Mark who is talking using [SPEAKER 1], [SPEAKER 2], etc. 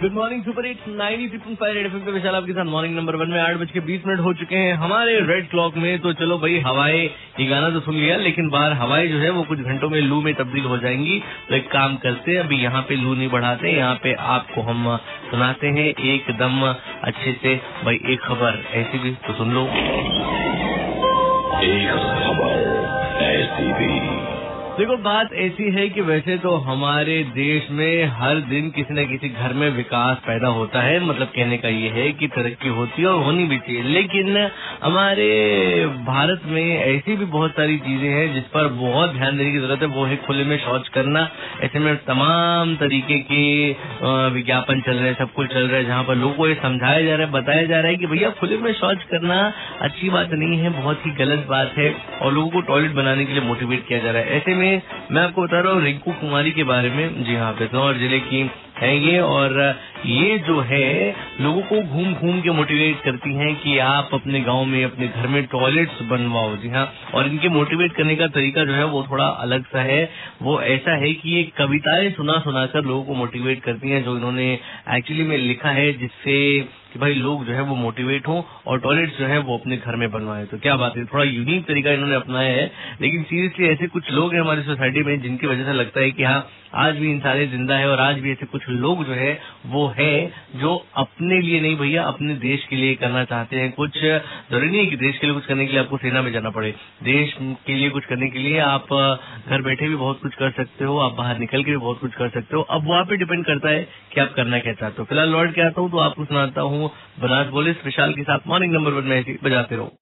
[SPEAKER 1] Good morning super eight ninety three five red F Vishal आपके साथ। Morning number one में आठ बज के बीस मिनट हो चुके हैं। हमारे रेड क्लॉक में तो चलो भाई, हवाएँ, ये गाना तो सुन लिया, लेकिन बाहर हवाएँ जो है वो कुछ घंटों में लू में तब्दील हो जाएँगी। तो एक काम करते हैं, अभी यहाँ पे लू नहीं बढ़ाते, यहाँ पे आपको हम सुनाते हैं एकदम अच्छे से। भाई, एक खबर, ऐसी भी तो सुन लो।
[SPEAKER 2] एक खबर, ऐसी भी।
[SPEAKER 1] देखो, बात ऐसी है कि वैसे तो हमारे देश में हर दिन किसी न किसी घर में विकास पैदा होता है। मतलब कहने का ये है कि तरक्की होती है और होनी भी चाहिए। लेकिन हमारे भारत में ऐसी भी बहुत सारी चीज़ें हैं जिस पर बहुत ध्यान देने की ज़रूरत है, वो है खुले में शौच करना। ऐसे में तमाम तरीके के विज्ञापन चल रहे हैं, सब कुछ चल रहा है, जहाँ पर लोगों को ये समझाया जा रहा है, बताया जा रहा है कि भैया खुले में शौच करना अच्छी बात नहीं है, बहुत ही गलत बात है और लोगों को टॉयलेट बनाने के लिए मोटिवेट किया जा रहा है। ऐसे में मैं आपको बता रहा हूँ रिंकू कुमारी के बारे में। जी हाँ बिजनौर ज़िले की है ये, और ये जो है, लोगों को घूम घूम के मोटिवेट करती हैं कि आप अपने गाँव में, अपने घर में टॉयलेट्स बनवाओ। जी हाँ और इनके मोटिवेट करने का तरीका जो है, वो थोड़ा अलग सा है। वो ऐसा है कि ये कविताएँ सुना सुनाकर लोगों को मोटिवेट करती हैं, जो इन्होंने एक्चुअली में लिखा है, जिससे कि भाई लोग जो है, वो मोटिवेट हो, और टॉयलेट जो है, वो अपने घर में बनवाए। तो क्या बात है, थोड़ा यूनिक तरीका इन्होंने अपनाया है। लेकिन सीरियसली ऐसे कुछ लोग हैं हमारी सोसाइटी में जिनकी वजह से लगता है कि हाँ आज भी इंसान ज़िंदा है और आज भी ऐसे कुछ लोग जो है, वो है जो अपने लिए नहीं भैया, अपने देश के लिए करना चाहते हैं। कुछ ज़रूरी नहीं है कि देश के लिए कुछ करने के लिए आपको सेना में जाना पड़े। देश के लिए कुछ करने के लिए आप घर बैठे भी बहुत कुछ कर सकते हो, आप बाहर निकल के भी बहुत कुछ कर सकते हो। अब वहाँ पे डिपेंड करता है कि आप करना क्या चाहते हो। फ़िलहाल लौट के आता हूँ तो आपको सुनाता हूँ, बनास बोलिस विशाल के साथ मॉर्निंग नंबर वन में बजाते रहो।